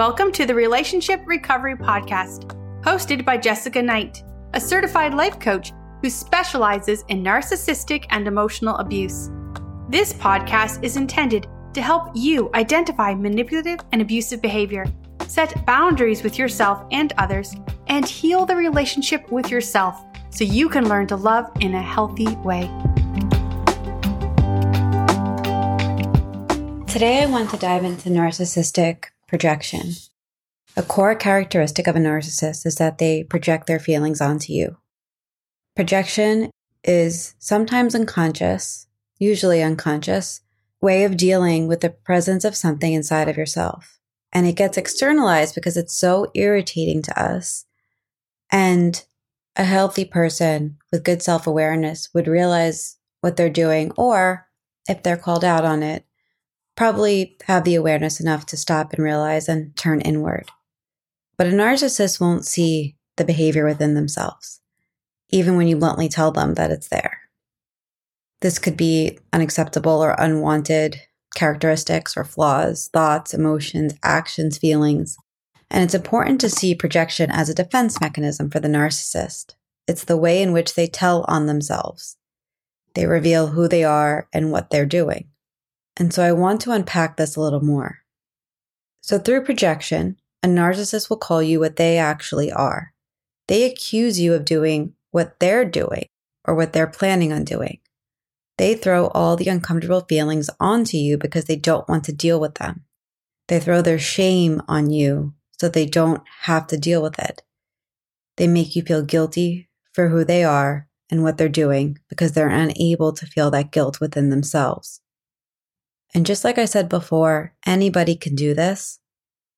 Welcome to the Relationship Recovery Podcast, hosted by Jessica Knight, a certified life coach who specializes in narcissistic and emotional abuse. This podcast is intended to help you identify manipulative and abusive behavior, set boundaries with yourself and others, and heal the relationship with yourself so you can learn to love in a healthy way. Today, I want to dive into narcissistic projection. A core characteristic of a narcissist is that they project their feelings onto you. Projection is sometimes unconscious, usually unconscious, way of dealing with the presence of something inside of yourself. And it gets externalized because it's so irritating to us. And a healthy person with good self awareness would realize what they're doing, or if they're called out on it, probably have the awareness enough to stop and realize and turn inward. But a narcissist won't see the behavior within themselves, even when you bluntly tell them that it's there. This could be unacceptable or unwanted characteristics or flaws, thoughts, emotions, actions, feelings. And it's important to see projection as a defense mechanism for the narcissist. It's the way in which they tell on themselves. They reveal who they are and what they're doing. And so I want to unpack this a little more. So, through projection, a narcissist will call you what they actually are. They accuse you of doing what they're doing or what they're planning on doing. They throw all the uncomfortable feelings onto you because they don't want to deal with them. They throw their shame on you so they don't have to deal with it. They make you feel guilty for who they are and what they're doing because they're unable to feel that guilt within themselves. And just like I said before, anybody can do this.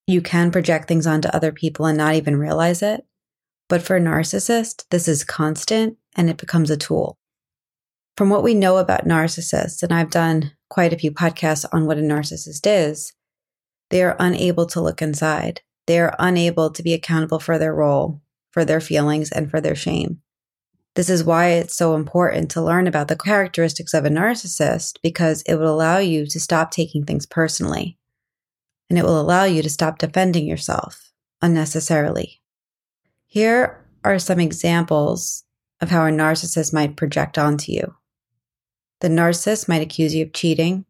You can project things onto other people and not even realize it. But for a narcissist, this is constant and it becomes a tool. From what we know about narcissists, and I've done quite a few podcasts on what a narcissist is, they are unable to look inside. They are unable to be accountable for their role, for their feelings, and for their shame. This is why it's so important to learn about the characteristics of a narcissist because it will allow you to stop taking things personally and it will allow you to stop defending yourself unnecessarily. Here are some examples of how a narcissist might project onto you. The narcissist might accuse you of cheating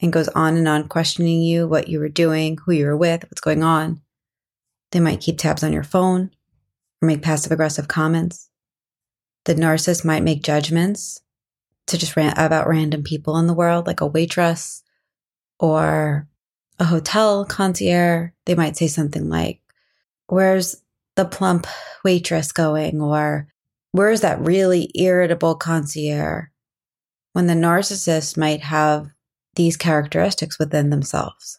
and goes on and on questioning you, what you were doing, who you were with, what's going on. They might keep tabs on your phone or make passive aggressive comments. The narcissist might make judgments to just rant about random people in the world, like a waitress or a hotel concierge. They might say something like, Where's the plump waitress going? Or where's that really irritable concierge? When the narcissist might have these characteristics within themselves.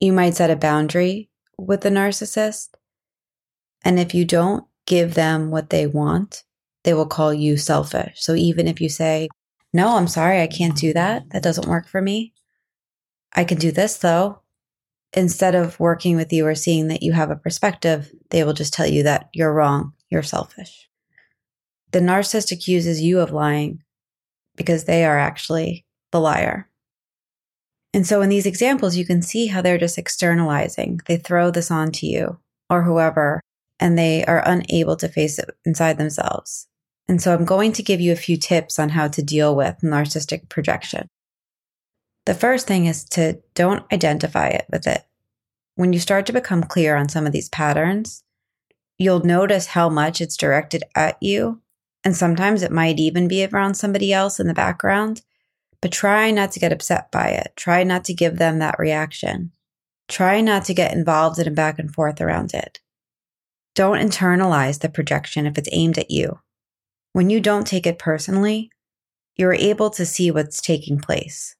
You might set a boundary with the narcissist. And if you don't, give them what they want, they will call you selfish. So even if you say, no, I'm sorry, I can't do that. That doesn't work for me. I can do this though. Instead of working with you or seeing that you have a perspective, they will just tell you that you're wrong, you're selfish. The narcissist accuses you of lying because they are actually the liar. And so in these examples, you can see how they're just externalizing. They throw this onto you or whoever and they are unable to face it inside themselves. And so I'm going to give you a few tips on how to deal with narcissistic projection. The first thing is to don't identify it with it. When you start to become clear on some of these patterns, you'll notice how much it's directed at you. And sometimes it might even be around somebody else in the background. But try not to get upset by it. Try not to give them that reaction. Try not to get involved in a back and forth around it. Don't internalize the projection if it's aimed at you. When you don't take it personally, you're able to see what's taking place.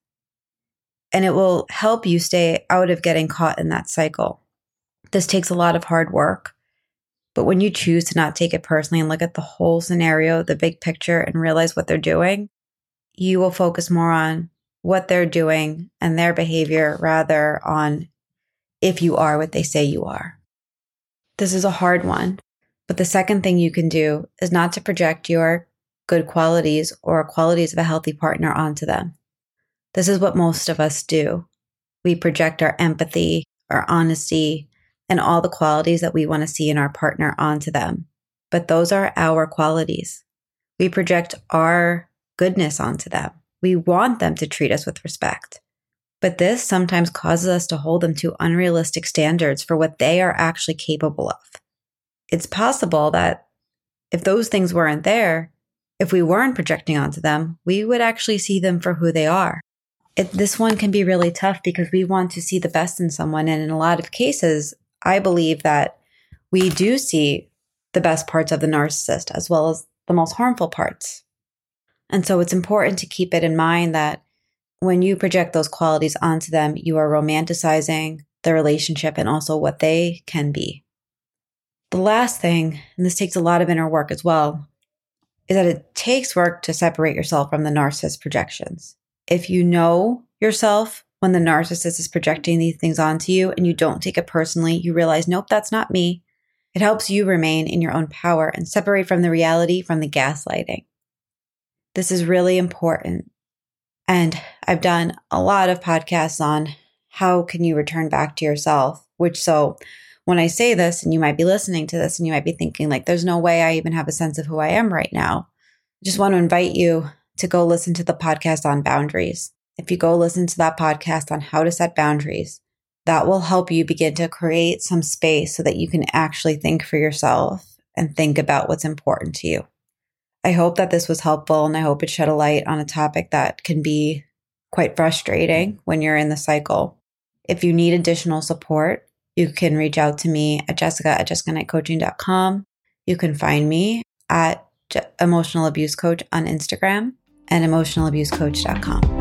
And it will help you stay out of getting caught in that cycle. This takes a lot of hard work. But when you choose to not take it personally and look at the whole scenario, the big picture, and realize what they're doing, you will focus more on what they're doing and their behavior rather on if you are what they say you are. This is a hard one. But the second thing you can do is not to project your good qualities or qualities of a healthy partner onto them. This is what most of us do. We project our empathy, our honesty, and all the qualities that we want to see in our partner onto them. But those are our qualities. We project our goodness onto them. We want them to treat us with respect. But this sometimes causes us to hold them to unrealistic standards for what they are actually capable of. It's possible that if those things weren't there, if we weren't projecting onto them, we would actually see them for who they are. It, this one can be really tough because we want to see the best in someone. And in a lot of cases, I believe that we do see the best parts of the narcissist as well as the most harmful parts. And so it's important to keep it in mind that when you project those qualities onto them, you are romanticizing the relationship and also what they can be. The last thing, and this takes a lot of inner work as well, is that it takes work to separate yourself from the narcissist projections. If you know yourself when the narcissist is projecting these things onto you and you don't take it personally, you realize, nope, that's not me. It helps you remain in your own power and separate from the reality from the gaslighting. This is really important. And I've done a lot of podcasts on how can you return back to yourself, which so when I say this and you might be listening to this and you might be thinking like there's no way I even have a sense of who I am right now. I just want to invite you to go listen to the podcast on boundaries. If you go listen to that podcast on how to set boundaries, that will help you begin to create some space so that you can actually think for yourself and think about what's important to you. I hope that this was helpful and I hope it shed a light on a topic that can be quite frustrating mm-hmm. when you're in the cycle. If you need additional support, you can reach out to me at jessica at jessicaknightcoaching.com. You can find me at emotional abuse coach on Instagram and emotionalabusecoach.com.